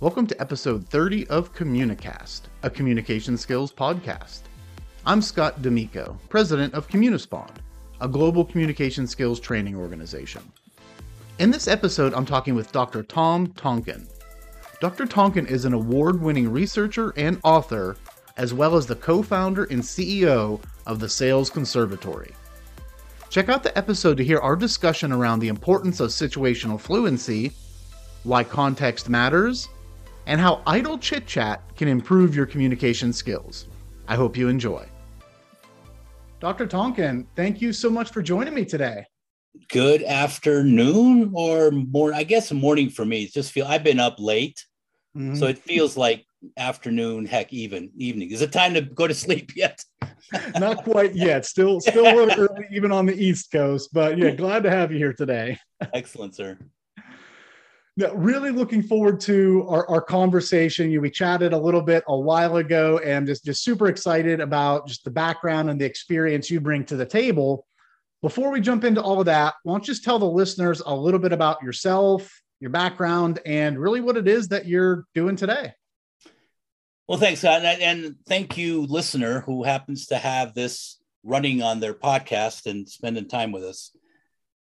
Welcome to episode 30 of Communicast, a communication skills podcast. I'm Scott D'Amico, president of Communispond, a global communication skills training organization. In this episode, I'm talking with Dr. Tom Tonkin. Dr. Tonkin is an award winning researcher and author, as well as the co founder and CEO of the Sales Conservatory. Check out the episode to hear our discussion around the importance of situational fluency, why context matters, and how idle chit chat can improve your communication skills. I hope you enjoy. Dr. Tonkin, thank you so much for joining me today. Good afternoon or more I guess morning for me. It's just feel I've been up late. Mm-hmm. So it feels like afternoon, heck, even evening. Is it time to go to sleep yet? Not quite yet. Still still a little early even on the East Coast, but yeah, glad to have you here today. Excellent, sir really looking forward to our, our conversation. You, we chatted a little bit a while ago and just, just super excited about just the background and the experience you bring to the table. Before we jump into all of that, why don't you just tell the listeners a little bit about yourself, your background, and really what it is that you're doing today? Well, thanks. And thank you, listener, who happens to have this running on their podcast and spending time with us.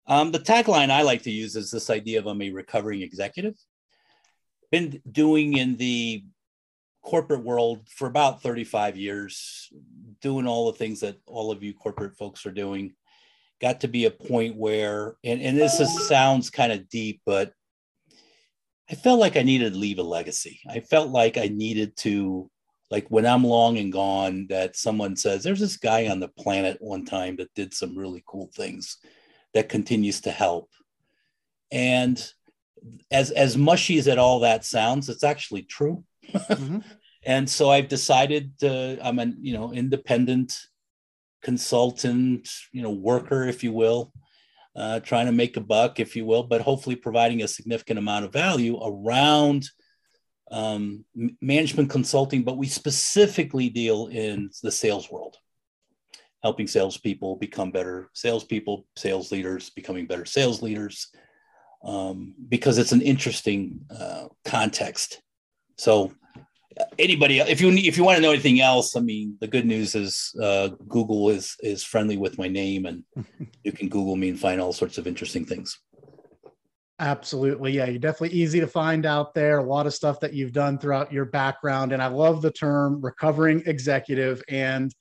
Um, the tagline I like to use is this idea of I'm a recovering executive. Been doing in the corporate world for about 35 years, doing all the things that all of you corporate folks are doing. Got to be a point where, and, and this is, sounds kind of deep, but I felt like I needed to leave a legacy. I felt like I needed to, like when I'm long and gone, that someone says, there's this guy on the planet one time that did some really cool things that continues to help. And as as mushy as it all that sounds, it's actually true. Mm-hmm. and so I've decided to, I'm an you know independent consultant, you know worker, if you will, uh, trying to make a buck, if you will, but hopefully providing a significant amount of value around um, management consulting. But we specifically deal in the sales world helping salespeople become better salespeople, sales leaders becoming better sales leaders, um, because it's an interesting uh, context. So, anybody, if you if you want to know anything else, I mean, the good news is uh, Google is is friendly with my name, and you can Google me and find all sorts of interesting things. Absolutely. Yeah, you're definitely easy to find out there. A lot of stuff that you've done throughout your background. And I love the term recovering executive. And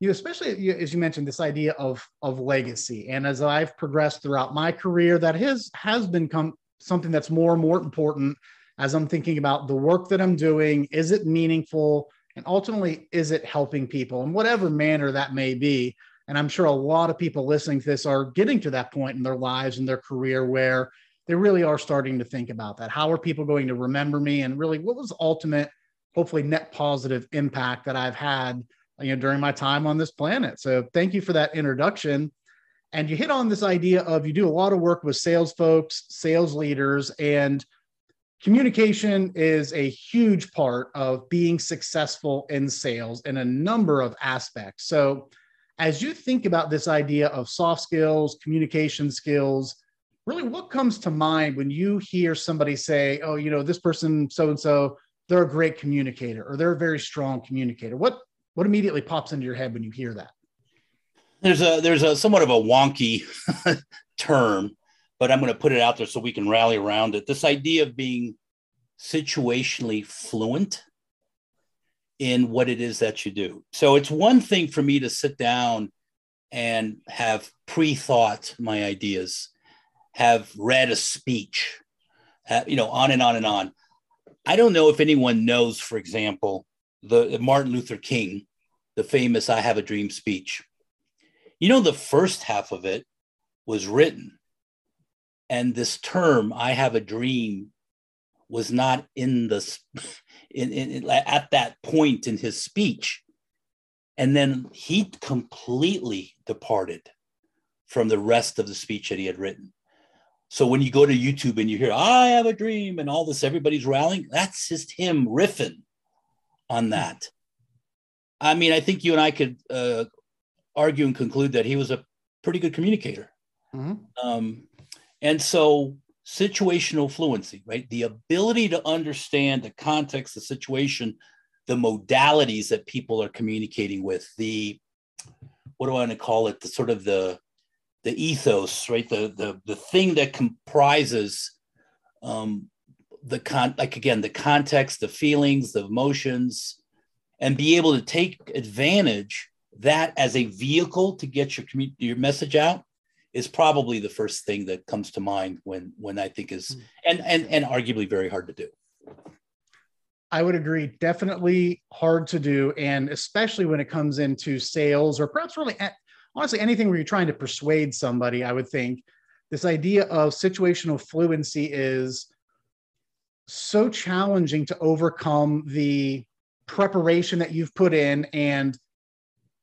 you especially as you mentioned this idea of of legacy. And as i've progressed throughout my career that has has become something that's more and more important as i'm thinking about the work that i'm doing. Is it meaningful? And ultimately is it helping people? In whatever manner that may be. And i'm sure a lot of people listening to this are getting to that point in their lives and their career where they really are starting to think about that. How are people going to remember me? And really what was ultimate hopefully net positive impact that i've had you know during my time on this planet. So thank you for that introduction. And you hit on this idea of you do a lot of work with sales folks sales leaders and communication is a huge part of being successful in sales in a number of aspects. So as you think about this idea of soft skills communication skills really what comes to mind when you hear somebody say oh you know this person so and so they're a great communicator or they're a very strong communicator what what immediately pops into your head when you hear that? There's a there's a somewhat of a wonky term, but I'm going to put it out there so we can rally around it. This idea of being situationally fluent in what it is that you do. So it's one thing for me to sit down and have pre-thought my ideas, have read a speech, you know, on and on and on. I don't know if anyone knows, for example, the Martin Luther King, the famous I Have a Dream speech. You know, the first half of it was written, and this term, I have a dream, was not in the in, in, at that point in his speech. And then he completely departed from the rest of the speech that he had written. So when you go to YouTube and you hear, I have a dream, and all this, everybody's rallying, that's just him riffing on that. I mean, I think you and I could uh, argue and conclude that he was a pretty good communicator. Mm-hmm. Um, and so situational fluency, right? The ability to understand the context, the situation, the modalities that people are communicating with, the what do I want to call it? The sort of the the ethos, right? The the the thing that comprises um, the con like again the context, the feelings, the emotions, and be able to take advantage that as a vehicle to get your commu- your message out is probably the first thing that comes to mind when when I think is hmm. and and and arguably very hard to do. I would agree. Definitely hard to do, and especially when it comes into sales or perhaps really honestly anything where you're trying to persuade somebody. I would think this idea of situational fluency is so challenging to overcome the preparation that you've put in and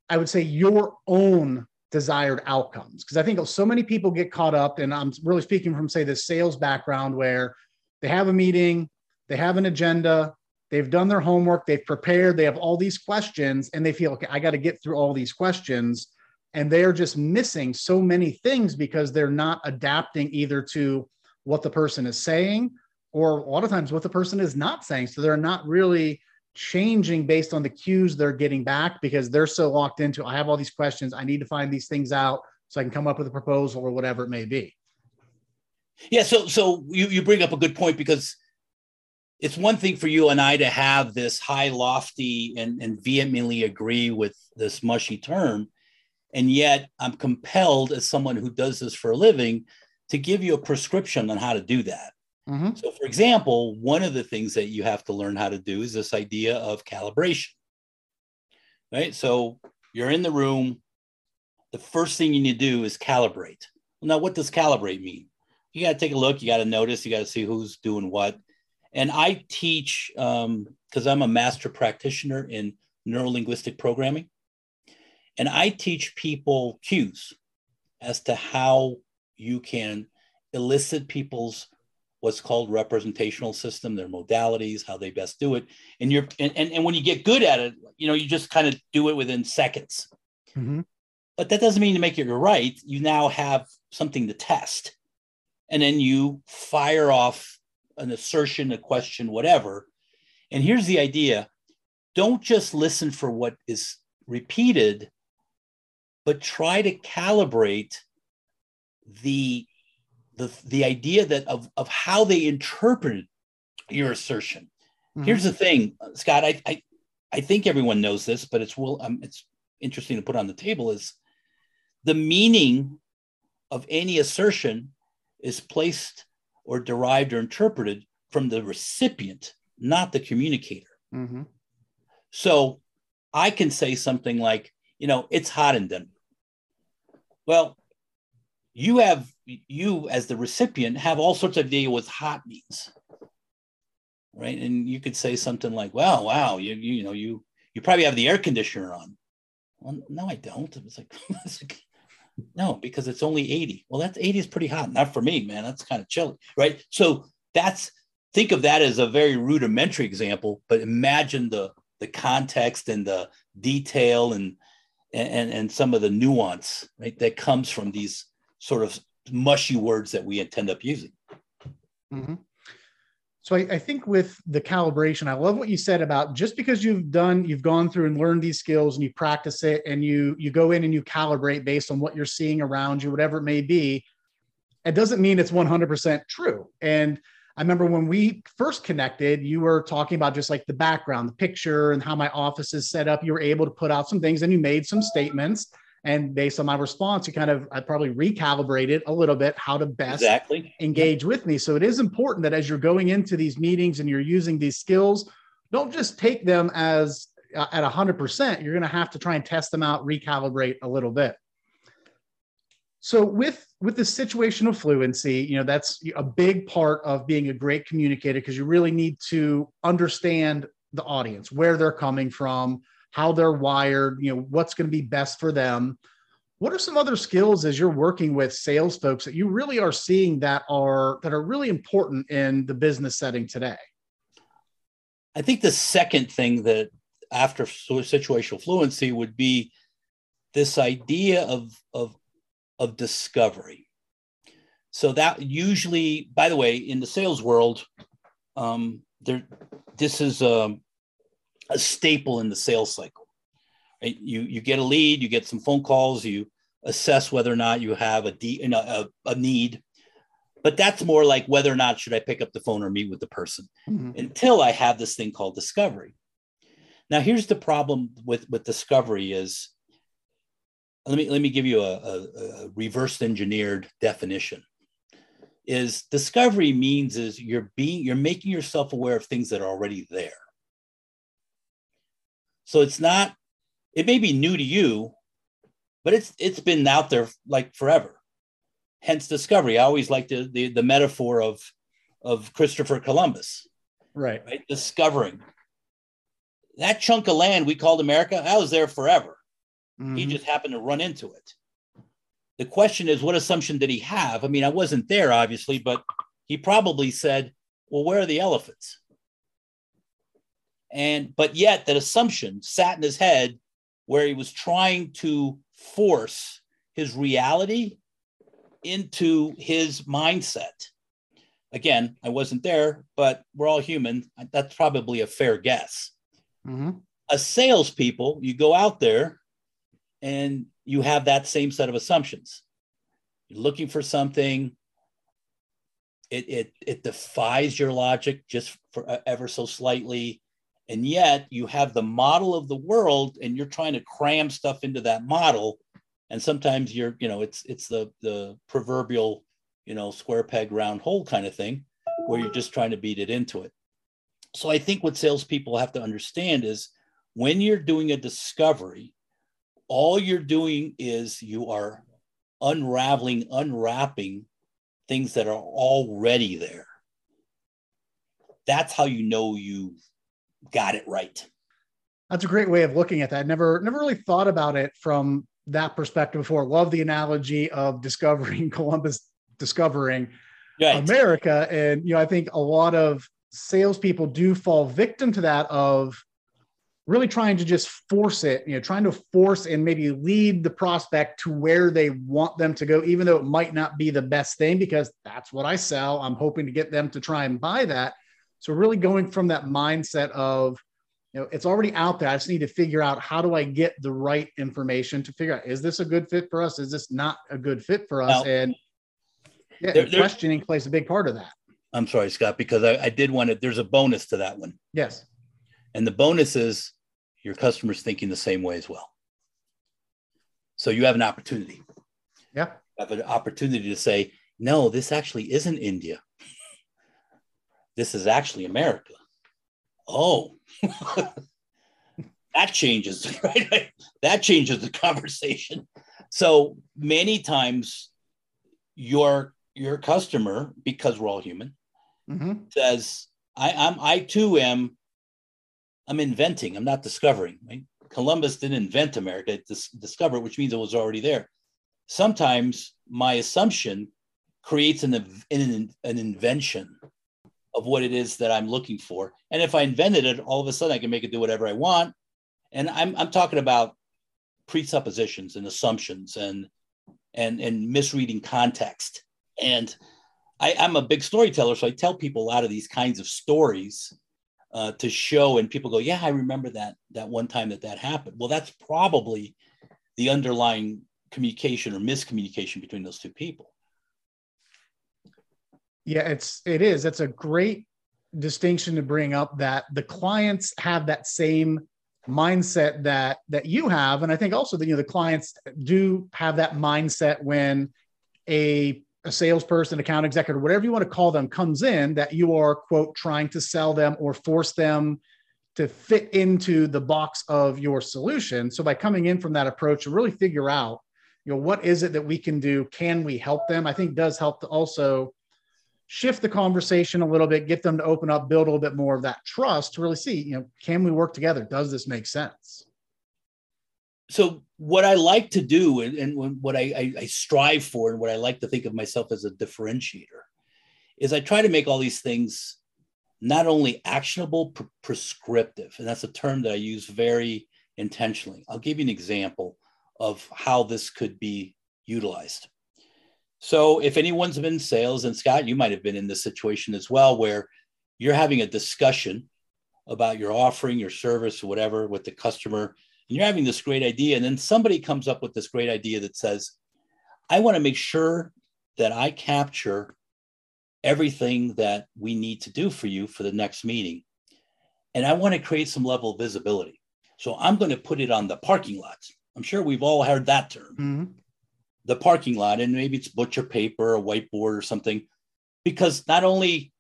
I would say your own desired outcomes. Because I think so many people get caught up, and I'm really speaking from, say, the sales background where they have a meeting, they have an agenda, they've done their homework, they've prepared, they have all these questions, and they feel, okay, I got to get through all these questions. And they're just missing so many things because they're not adapting either to what the person is saying or a lot of times what the person is not saying. So they're not really changing based on the cues they're getting back because they're so locked into I have all these questions. I need to find these things out so I can come up with a proposal or whatever it may be. Yeah, so so you, you bring up a good point because it's one thing for you and I to have this high, lofty, and, and vehemently agree with this mushy term. And yet I'm compelled as someone who does this for a living to give you a prescription on how to do that. Mm-hmm. So, for example, one of the things that you have to learn how to do is this idea of calibration. Right. So, you're in the room. The first thing you need to do is calibrate. Now, what does calibrate mean? You got to take a look. You got to notice. You got to see who's doing what. And I teach because um, I'm a master practitioner in neurolinguistic programming. And I teach people cues as to how you can elicit people's what's called representational system, their modalities, how they best do it. And you're and, and, and when you get good at it, you know, you just kind of do it within seconds. Mm-hmm. But that doesn't mean to make it right. You now have something to test. And then you fire off an assertion, a question, whatever. And here's the idea don't just listen for what is repeated, but try to calibrate the the, the idea that of, of how they interpreted your assertion. Mm-hmm. Here's the thing, Scott, I, I, I think everyone knows this, but it's will um, it's interesting to put on the table is the meaning of any assertion is placed or derived or interpreted from the recipient, not the communicator. Mm-hmm. So I can say something like, you know, it's hot in Denver. Well, you have you as the recipient have all sorts of idea what hot means right? And you could say something like wow wow you, you, you know you you probably have the air conditioner on. Well no i don't. It's like, it's like no because it's only 80 well that's 80 is pretty hot. Not for me man. That's kind of chilly right? So that's think of that as a very rudimentary example but imagine the the context and the detail and and and some of the nuance right that comes from these sort of mushy words that we end up using. Mm-hmm. So I, I, think with the calibration, I love what you said about just because you've done, you've gone through and learned these skills and you practice it and you you go in and you calibrate based on what you're seeing around you, whatever it may be. It doesn't mean it's 100% true. And I remember when we first connected, you were talking about just like the background, the picture, and how my office is set up. You were able to put out some things and you made some statements and based on my response you kind of i probably recalibrated a little bit how to best exactly. engage with me. So it is important that as you're going into these meetings and you're using these skills don't just take them as uh, at 100% you're going to have to try and test them out recalibrate a little bit. So with with the situational fluency you know that's a big part of being a great communicator because you really need to understand the audience where they're coming from how they're wired, you know, what's going to be best for them. What are some other skills as you're working with sales folks that you really are seeing that are that are really important in the business setting today? I think the second thing that after situational fluency would be this idea of of of discovery. So that usually, by the way, in the sales world, um, there, this is um, a staple in the sales cycle. Right? You you get a lead, you get some phone calls, you assess whether or not you have a, de- a, a need, but that's more like whether or not should I pick up the phone or meet with the person mm-hmm. until I have this thing called discovery. Now, here's the problem with with discovery is let me let me give you a, a, a reverse engineered definition is discovery means is you're being you're making yourself aware of things that are already there so it's not it may be new to you but it's it's been out there like forever. Hence discovery. I always like the the, the metaphor of of christopher columbus. Right. Right? Discovering. That chunk of land we called america that was there forever. Mm-hmm. he just happened to run into it. The question is, what assumption did he have? I mean, I wasn't there, obviously, but he probably said, well, where are the elephants? And, but yet that assumption sat in his head where he was trying to force his reality into his mindset. Again, I wasn't there, but we're all human. That's probably a fair guess. Mm-hmm. As salespeople, you go out there and you have that same set of assumptions. You're looking for something, it, it, it defies your logic just for uh, ever so slightly. And yet you have the model of the world and you're trying to cram stuff into that model. And sometimes you're, you know, it's it's the the proverbial, you know, square peg round hole kind of thing, where you're just trying to beat it into it. So I think what salespeople have to understand is when you're doing a discovery, all you're doing is you are unraveling, unwrapping things that are already there. That's how you know you got it right. That's a great way of looking at that. Never, never really thought about it from that perspective before. Love the analogy of discovering Columbus discovering right. America, and you know, I think a lot of salespeople do fall victim to that of really trying to just force it, you know, trying to force and maybe lead the prospect to where they want them to go, even though it might not be the best thing because that's what I sell. I'm hoping to get them to try and buy that. So really going from that mindset of, you know, it's already out there. I just need to figure out how do I get the right information to figure out is this a good fit for us? Is this not a good fit for us? Now, and yeah, there, questioning plays a big part of that. I'm sorry, Scott, because I, I did want to. There's a bonus to that one. Yes. And the bonus is your customers thinking the same way as well. So you have an opportunity. Yeah. You have an opportunity to say, no, this actually isn't India. This is actually America. Oh, that changes, right? that changes the conversation. So many times your your customer, because we're all human, mm-hmm. says, I, I'm I too am I'm inventing, I'm not discovering. Right? Columbus didn't invent America, it dis- discovered, which means it was already there. Sometimes my assumption creates an, an, an invention of what it is that I'm looking for. And if I invented it, all of a sudden I can make it do whatever I want. And I'm, I'm talking about presuppositions and assumptions and, and, and misreading context. And I, I'm a big storyteller, so I tell people a lot of these kinds of stories uh, to show and people go yeah i remember that that one time that that happened well that's probably the underlying communication or miscommunication between those two people yeah it's it is it's a great distinction to bring up that the clients have that same mindset that that you have and i think also that you know the clients do have that mindset when a a salesperson, account executive, whatever you want to call them, comes in that you are, quote, trying to sell them or force them to fit into the box of your solution. So by coming in from that approach to really figure out, you know, what is it that we can do? Can we help them? I think does help to also shift the conversation a little bit, get them to open up, build a little bit more of that trust to really see, you know, can we work together? Does this make sense? so what I like to do and, and what I, I, I, strive for and what I like to think of myself as a differentiator is I try to make all these things not only actionable, pr- prescriptive. And that's a term that I use very intentionally. I'll give you an example of how this could be utilized. So if anyone's been in sales, and Scott, you might have been in this situation as well, where you're having a discussion about your offering, your service, or whatever with the customer, and you're having this great idea, and then somebody comes up with this great idea that says, I want to make sure that I capture everything that we need to do for you for the next meeting. And I want to create some level of visibility. So I'm going to put it on the parking lot. I'm sure we've all heard that term. Mm-hmm. The parking lot, and maybe it's butcher paper, a whiteboard, or something, because not only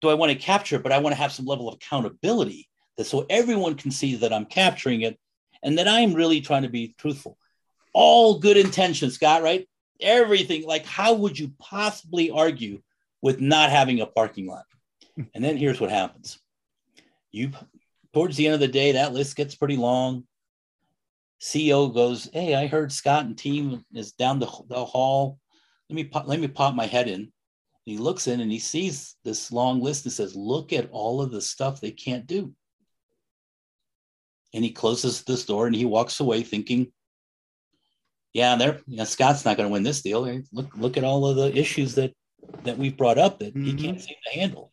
do I want to capture it, but I want to have some level of accountability that so everyone can see that I'm capturing it and that I'm really trying to be truthful. All good intentions, Scott, right? Everything. Like, how would you possibly argue with not having a parking lot? And then here's what happens. You towards the end of the day, that list gets pretty long. CEO goes, "Hey, I heard Scott and team is down the, the hall. Let me pop, let me pop my head in." he looks in and he sees this long list and says, "Look at all of the stuff they can't do." And he closes this door and he walks away thinking, "Yeah, there. You know, Scott's not going to win this deal. Look, look at all of the issues that that we've brought up that mm-hmm. he can't seem to handle."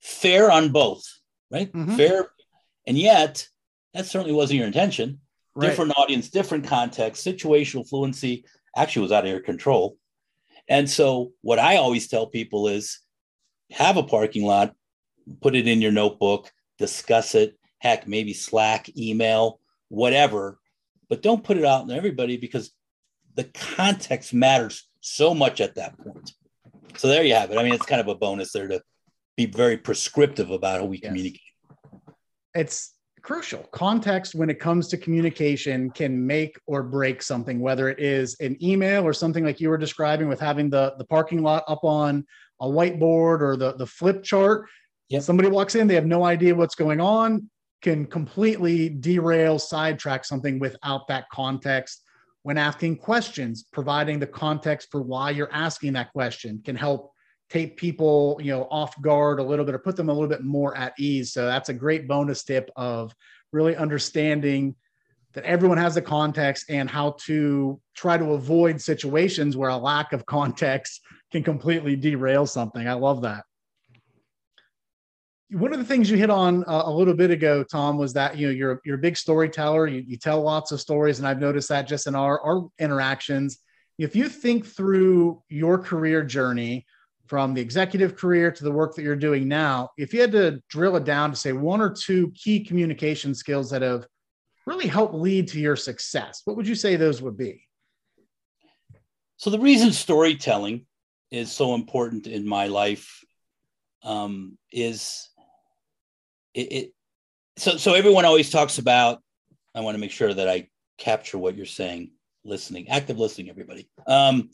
Fair on both, right? Mm-hmm. Fair, and yet that certainly wasn't your intention right. different audience, different context, situational fluency actually was out of your control. And so, what I always tell people is have a parking lot, put it in your notebook, discuss it, heck, maybe Slack, email, whatever, but don't put it out in everybody because the context matters so much at that point. So, there you have it. I mean, it's kind of a bonus there to be very prescriptive about how we yes. communicate. It's crucial. Context when it comes to communication can make or break something, whether it is an email or something like you were describing with having the, the parking lot up on a whiteboard or the, the flip chart. Yep. Somebody walks in, they have no idea what's going on, can completely derail, sidetrack something without that context. When asking questions, providing the context for why you're asking that question can help take people you know off guard a little bit or put them a little bit more at ease. So that's a great bonus tip of really understanding that everyone has the context and how to try to avoid situations where a lack of context can completely derail something. I love that. One of the things you hit on uh, a little bit ago tom was that you know you're, you're a big storyteller. You, you tell lots of stories and i've noticed that just in our, our interactions. If you think through your career journey from the executive career to the work that you're doing now, if you had to drill it down to say one or two key communication skills that have really helped lead to your success, what would you say those would be? So, the reason storytelling is so important in my life um, is it, it, so so everyone always talks about i want to make sure that i capture what you're saying listening active listening everybody um,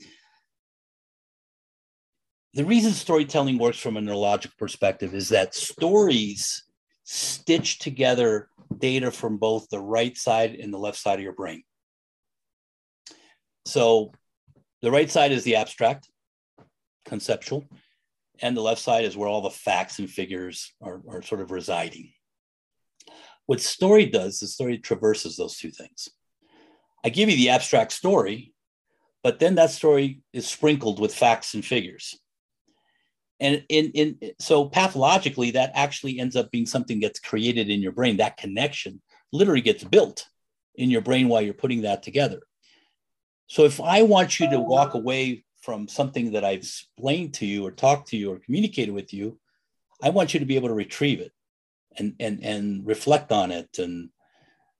the reason storytelling works from a neurological perspective is that stories stitch together data from both the right side and the left side of your brain. So the right side is the abstract, conceptual, and the left side is where all the facts and figures are, are sort of residing. What story does, the story traverses those two things. I give you the abstract story, but then that story is sprinkled with facts and figures and in, in so pathologically that actually ends up being something that's created in your brain. That connection literally gets built in your brain while you're putting that together. So if i want you to walk away from something that i've explained to you or talked to you or communicated with you i want you to be able to retrieve it and and and reflect on it and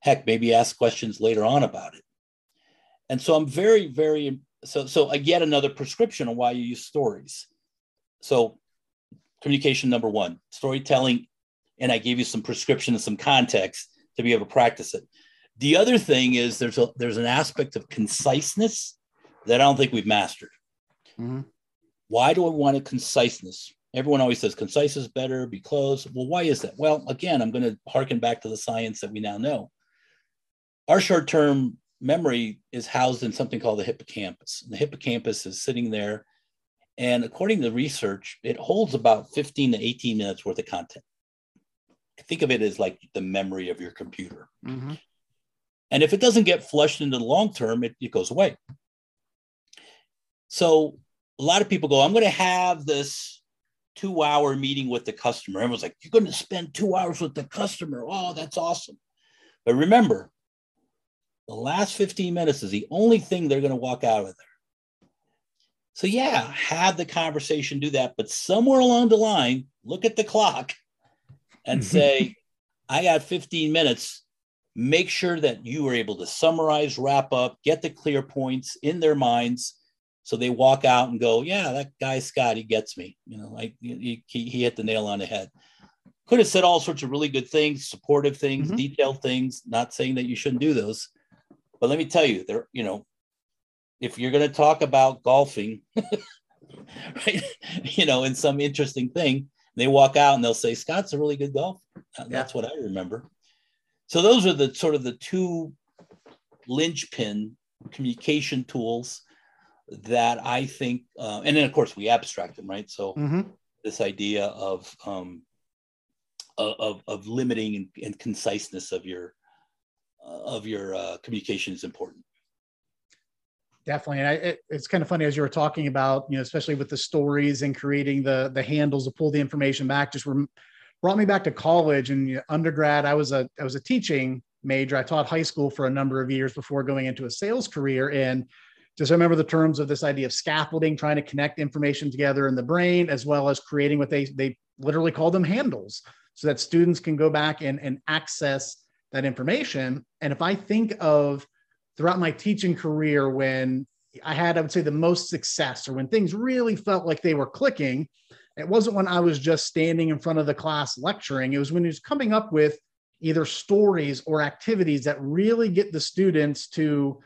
heck maybe ask questions later on about it. And so i'm very very so so uh, i get another prescription on why you use stories so communication number one, storytelling, and I gave you some prescription and some context to be able to practice it. The other thing is there's a there's an aspect of conciseness that I don't think we've mastered. Mm-hmm. Why do I want a conciseness? Everyone always says concise is better, be close. Well, why is that? Well, again, I'm going to harken back to the science that we now know. Our short-term memory is housed in something called the hippocampus. And the hippocampus is sitting there and according to research, it holds about 15 to 18 minutes worth of content. Think of it as like the memory of your computer. Mm-hmm. And if it doesn't get flushed into the long term, it, it goes away. So a lot of people go, I'm going to have this two hour meeting with the customer. Everyone's like, You're going to spend two hours with the customer. Oh, that's awesome. But remember, the last 15 minutes is the only thing they're going to walk out of there. So, yeah, have the conversation, do that. But somewhere along the line, look at the clock and say, I got 15 minutes. Make sure that you are able to summarize, wrap up, get the clear points in their minds. So they walk out and go, Yeah, that guy Scott, he gets me. You know, like he, he hit the nail on the head. Could have said all sorts of really good things, supportive things, mm-hmm. detailed things, not saying that you shouldn't do those. But let me tell you, there, you know, if you're going to talk about golfing, right, you know, in some interesting thing, they walk out and they'll say, Scott's a really good golfer. That's yeah. what I remember. So those are the sort of the two linchpin communication tools that I think, uh, and then of course we abstract them, right? So mm-hmm. this idea of um, of, of limiting and, and conciseness of your uh, of your uh, communication is important. Definitely, and I, it, it's kind of funny as you were talking about, you know, especially with the stories and creating the the handles to pull the information back. Just rem- brought me back to college and you know, undergrad. I was a I was a teaching major. I taught high school for a number of years before going into a sales career, and just remember the terms of this idea of scaffolding, trying to connect information together in the brain, as well as creating what they they literally call them handles, so that students can go back and and access that information. And if I think of throughout my teaching career, when I had, I would say, the most success or when things really felt like they were clicking, it wasn't when I was just standing in front of the class lecturing. It was when he was coming up with either stories or activities that really get the students to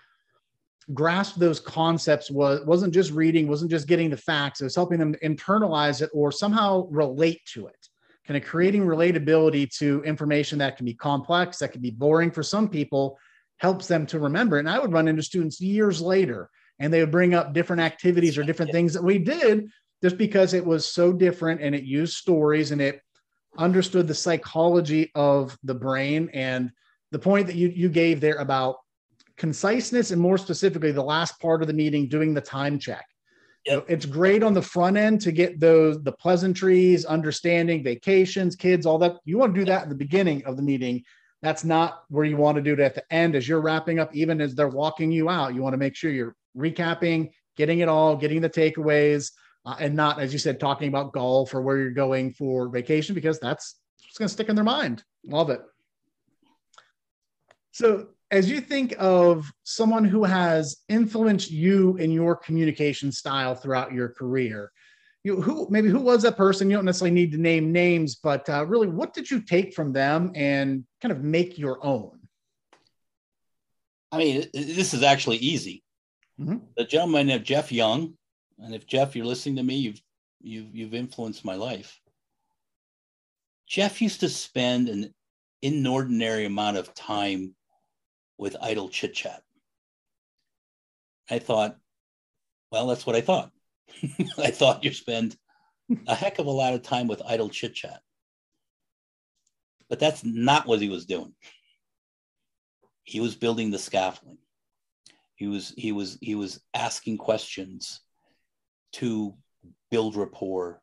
grasp those concepts. Was wasn't just reading wasn't just getting the facts. It was helping them internalize it or somehow relate to it. Kind of creating relatability to information that can be complex, that can be boring for some people, helps them to remember. And I would run into students years later and they would bring up different activities or different things that we did just because it was so different and it used stories and it understood the psychology of the brain and the point that you, you gave there about conciseness and more specifically the last part of the meeting doing the time check Yep. It's great on the front end to get those the pleasantries, understanding, vacations, kids, all that. You want to do that at the beginning of the meeting. That's not where you want to do it at the end as you're wrapping up, even as they're walking you out. You want to make sure you're recapping, getting it all, getting the takeaways, uh, and not, as you said, talking about golf or where you're going for vacation because that's what's going to stick in their mind. Love it. So as you think of someone who has influenced you in your communication style throughout your career, you who maybe who was that person? You don't necessarily need to name names, but uh, really, what did you take from them and kind of make your own? I mean, this is actually easy. Mm-hmm. The gentleman of Jeff Young, and if Jeff, you're listening to me, you've you've you've influenced my life. Jeff used to spend an inordinate amount of time with idle chit chat. I thought, well, that's what I thought. I thought you spend a heck of a lot of time with idle chit chat. But that's not what he was doing. He was building the scaffolding. He was he was he was asking questions to build rapport.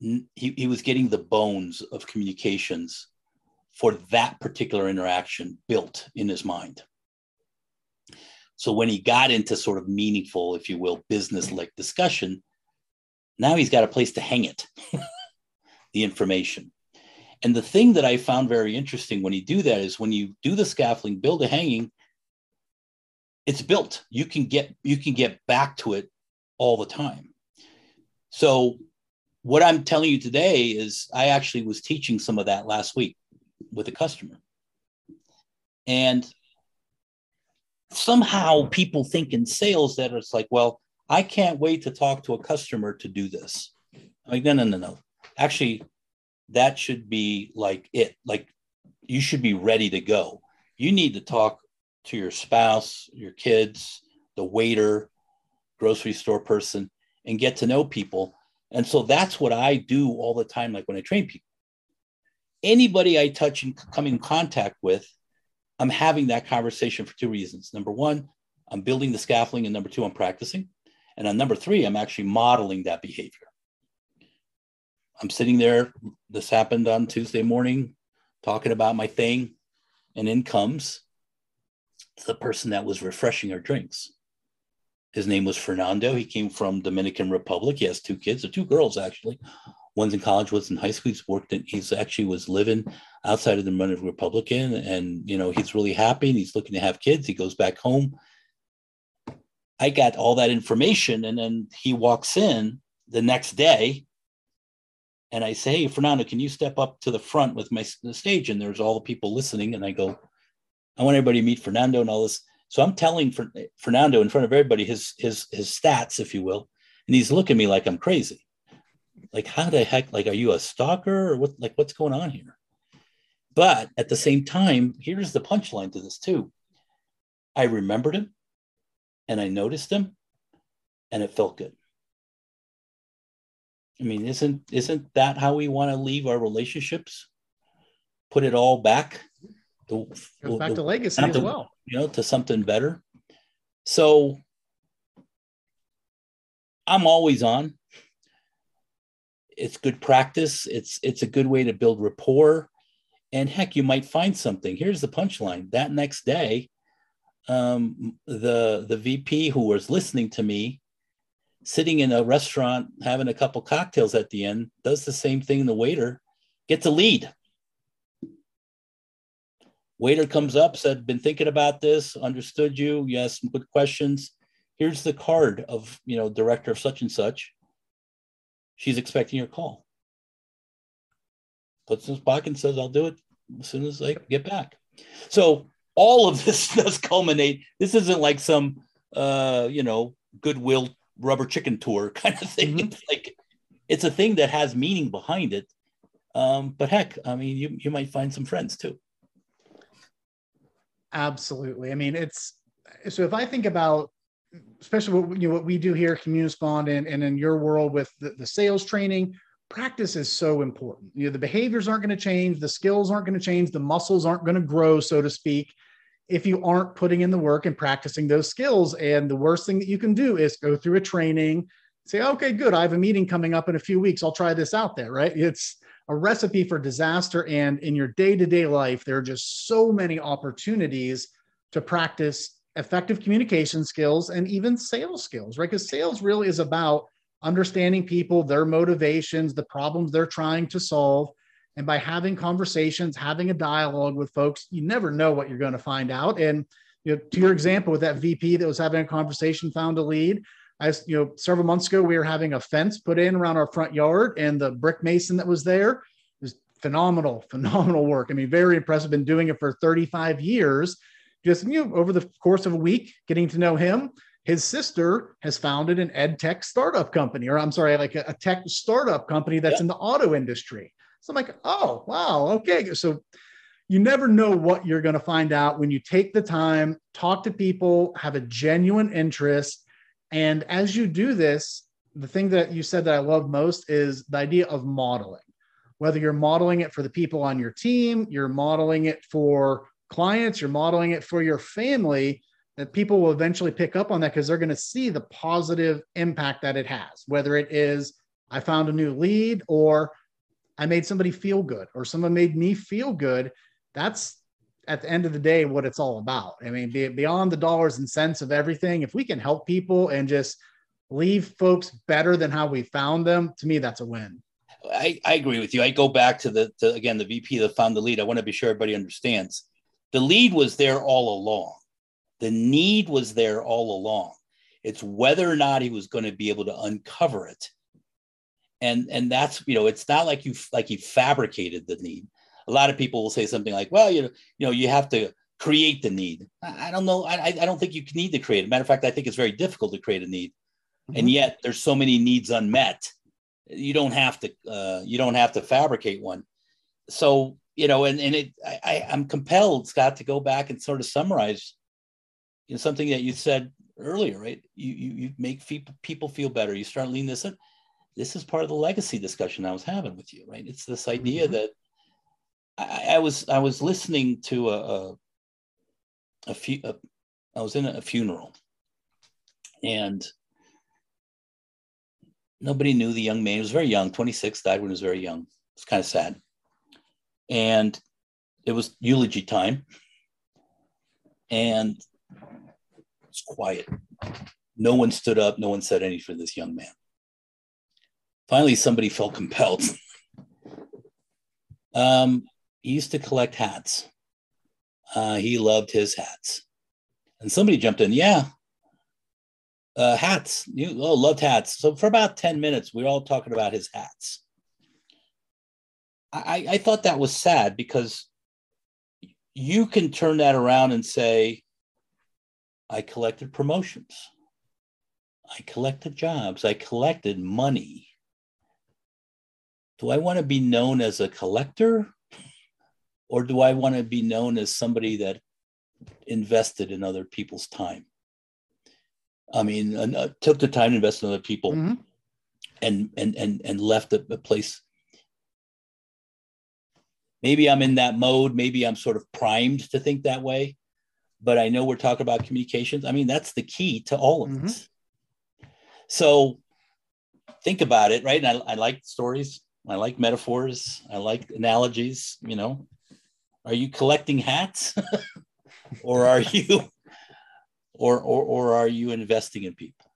He, he was getting the bones of communications for that particular interaction built in his mind. So when he got into sort of meaningful, if you will, business like discussion, now he's got a place to hang it, the information. And the thing that I found very interesting when you do that is when you do the scaffolding, build a hanging, it's built. You can get you can get back to it all the time. So what I'm telling you today is I actually was teaching some of that last week with a customer. And somehow people think in sales that it's like, well, I can't wait to talk to a customer to do this. I'm like, no, no, no, no. Actually, that should be like it. Like you should be ready to go. You need to talk to your spouse, your kids, the waiter, grocery store person, and get to know people. And so that's what I do all the time, like when I train people anybody I touch and come in contact with, I'm having that conversation for two reasons. Number one, I'm building the scaffolding, and number two, I'm practicing. And on number three, I'm actually modeling that behavior. I'm sitting there. This happened on Tuesday morning, talking about my thing, and in comes the person that was refreshing our drinks. His name was Fernando. He came from Dominican Republic. He has two kids, or two girls actually. One's in college, one's in high school. He's worked in, he's actually was living outside of the Dominican Republican. and you know, he's really happy and he's looking to have kids. He goes back home. I got all that information, and then he walks in the next day and I say, Hey, Fernando, can you step up to the front with my stage? And there's all the people listening. And I go, I want everybody to meet Fernando and all this. So I'm telling Fernando in front of everybody his his his stats, if you will, and he's looking at me like I'm crazy. Like, how the heck? Like, are you a stalker or what? Like, what's going on here? But at the same time, here's the punchline to this too. I remembered him, and I noticed him, and it felt good. I mean, isn't isn't that how we want to leave our relationships? Put it all back Goes back the, to legacy as well. You know, to something better. So I'm always on. It's good practice. It's it's a good way to build rapport. And heck, you might find something. Here's the punchline. That next day, um, the the VP who was listening to me, sitting in a restaurant having a couple cocktails at the end, does the same thing. The waiter gets a lead Waiter comes up, said, been thinking about this, understood you. Yes, some good questions. Here's the card of, you know, director of such and such. She's expecting your call. Puts in his pocket and says, I'll do it as soon as I get back. So all of this does culminate. This isn't like some, uh, you know, goodwill rubber chicken tour kind of thing. Mm-hmm. It's like it's a thing that has meaning behind it. Um, but heck, I mean, you you might find some friends too. Absolutely. I mean, it's so if I think about especially what you know what we do here, at Communispond, and, and in your world with the, the sales training, practice is so important. You know, the behaviors aren't going to change, the skills aren't going to change, the muscles aren't going to grow, so to speak, if you aren't putting in the work and practicing those skills. And the worst thing that you can do is go through a training, say, okay, good, I have a meeting coming up in a few weeks. I'll try this out there, right? It's a recipe for disaster. And in your day to day life, there are just so many opportunities to practice effective communication skills and even sales skills, right? Because sales really is about understanding people, their motivations, the problems they're trying to solve. And by having conversations, having a dialogue with folks, you never know what you're going to find out. And you know, to your example with that VP that was having a conversation, found a lead. I, you know, several months ago, we were having a fence put in around our front yard, and the brick mason that was there was phenomenal, phenomenal work. I mean, very impressive. Been doing it for 35 years. Just you know, over the course of a week, getting to know him. His sister has founded an ed tech startup company, or I'm sorry, like a, a tech startup company that's in the auto industry. So I'm like, oh wow, okay. So you never know what you're going to find out when you take the time, talk to people, have a genuine interest, and as you do this, the thing that you said that I love most is the idea of modeling. Whether you're modeling it for the people on your team, you're modeling it for clients, you're modeling it for your family, that people will eventually pick up on that because they're going to see the positive impact that it has. Whether it is, I found a new lead, or I made somebody feel good, or someone made me feel good. That's at the end of the day what it's all about. I mean, beyond the dollars and cents of everything, if we can help people and just leave folks better than how we found them, to me, that's a win. I, I agree with you. I go back to the to, again the VP that found the lead. I want to be sure everybody understands. The lead was there all along. The need was there all along. It's whether or not he was going to be able to uncover it. And and that's you know it's not like you like he fabricated the need a lot of people will say something like, well, you know, you know, you have to create the need. I, don't know. I, I don't think you need to create it. Matter of fact, I think it's very difficult to create a need. Mm-hmm. And yet there's so many needs unmet. You don't have to, uh, you don't have to fabricate one. So, you know, and, and it, I, I'm compelled, Scott, to go back and sort of summarize you know, something that you said earlier, right? You, you, you make people, people feel better. You start leaning this in. This is part of the legacy discussion I was having with you, right? It's this idea mm-hmm. that I, I, was I was listening to a a, a few. A, I was in a funeral, and nobody knew the young man. He was very young, 26, died when he was very young. It's kind of sad. And it was eulogy time. And it's quiet. No one stood up, no one said anything for this young man. Finally, somebody felt compelled. um, he used to collect hats. Uh, he loved his hats. And somebody jumped in, yeah, uh, hats. You oh, loved hats. So for about 10 minutes, we are all talking about his hats. I, I thought that was sad because you can turn that around and say, I collected promotions. I collected jobs. I collected money. Do I want to be known as a collector? Or do I want to be known as somebody that invested in other people's time? I mean, uh, took the time to invest in other people mm-hmm. and, and, and, and left a, a place. Maybe I'm in that mode. Maybe I'm sort of primed to think that way. But I know we're talking about communications. I mean, that's the key to all of mm-hmm. this. So think about it, right? And I, I like stories. I like metaphors. I like analogies. You know, are you collecting hats, or are you or, or, or are you investing in people?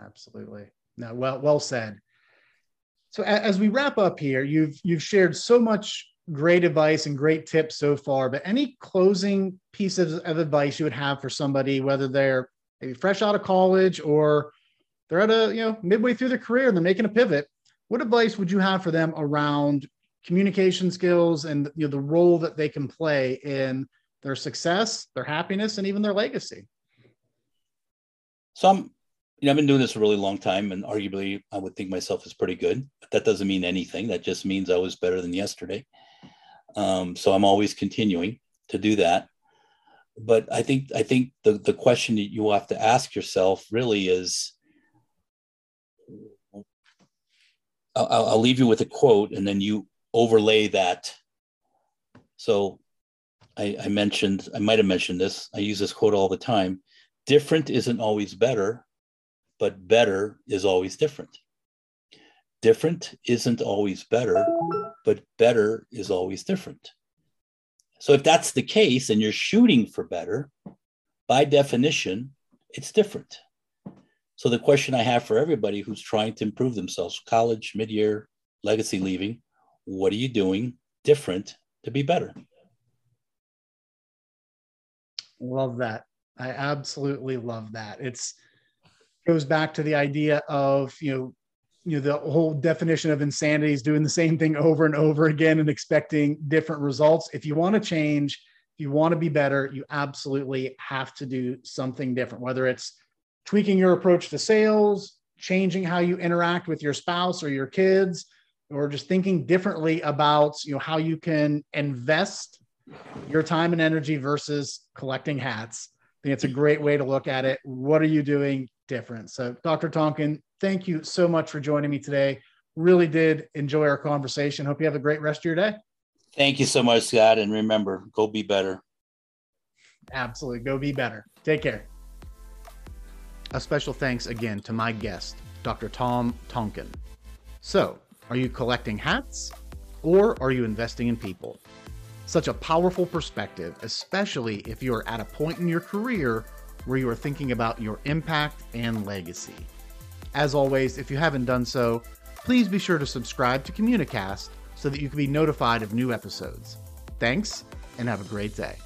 Absolutely. No, well, well said. So as we wrap up here, you've you've shared so much great advice and great tips so far. But any closing pieces of advice you would have for somebody, whether they're maybe fresh out of college or they're at a you know midway through their career and they're making a pivot, what advice would you have for them around communication skills and you know the role that they can play in their success, their happiness, and even their legacy? So I'm, you know, I've been doing this a really long time, and arguably, I would think myself is pretty good. But that doesn't mean anything. That just means I was better than yesterday. Um, so I'm always continuing to do that. But I think I think the the question that you have to ask yourself really is. I'll, I'll leave you with a quote, and then you overlay that. So, I, I mentioned I might have mentioned this. I use this quote all the time different isn't always better, but better is always different. Different isn't always better, but better is always different. So if that's the case and you're shooting for better, by definition, it's different. So the question I have for everybody who's trying to improve themselves, college, mid-year, legacy leaving, what are you doing different to be better? Love that. I absolutely love that. It's goes back to the idea of you know you know the whole definition of insanity is doing the same thing over and over again and expecting different results. If you want to change, if you want to be better, you absolutely have to do something different. Whether it's tweaking your approach to sales, changing how you interact with your spouse or your kids, or just thinking differently about you know how you can invest your time and energy versus collecting hats think it's a great way to look at it. What are you doing different? So, Dr. Tonkin, thank you so much for joining me today. Really did enjoy our conversation. Hope you have a great rest of your day. Thank you so much, Scott. And remember, go be better. Absolutely. Go be better. Take care. A special thanks again to my guest, Dr. Tom Tonkin. So, are you collecting hats or are you investing in people? Such a powerful perspective, especially if you are at a point in your career where you are thinking about your impact and legacy. As always, if you haven't done so, please be sure to subscribe to Communicast so that you can be notified of new episodes. Thanks, and have a great day.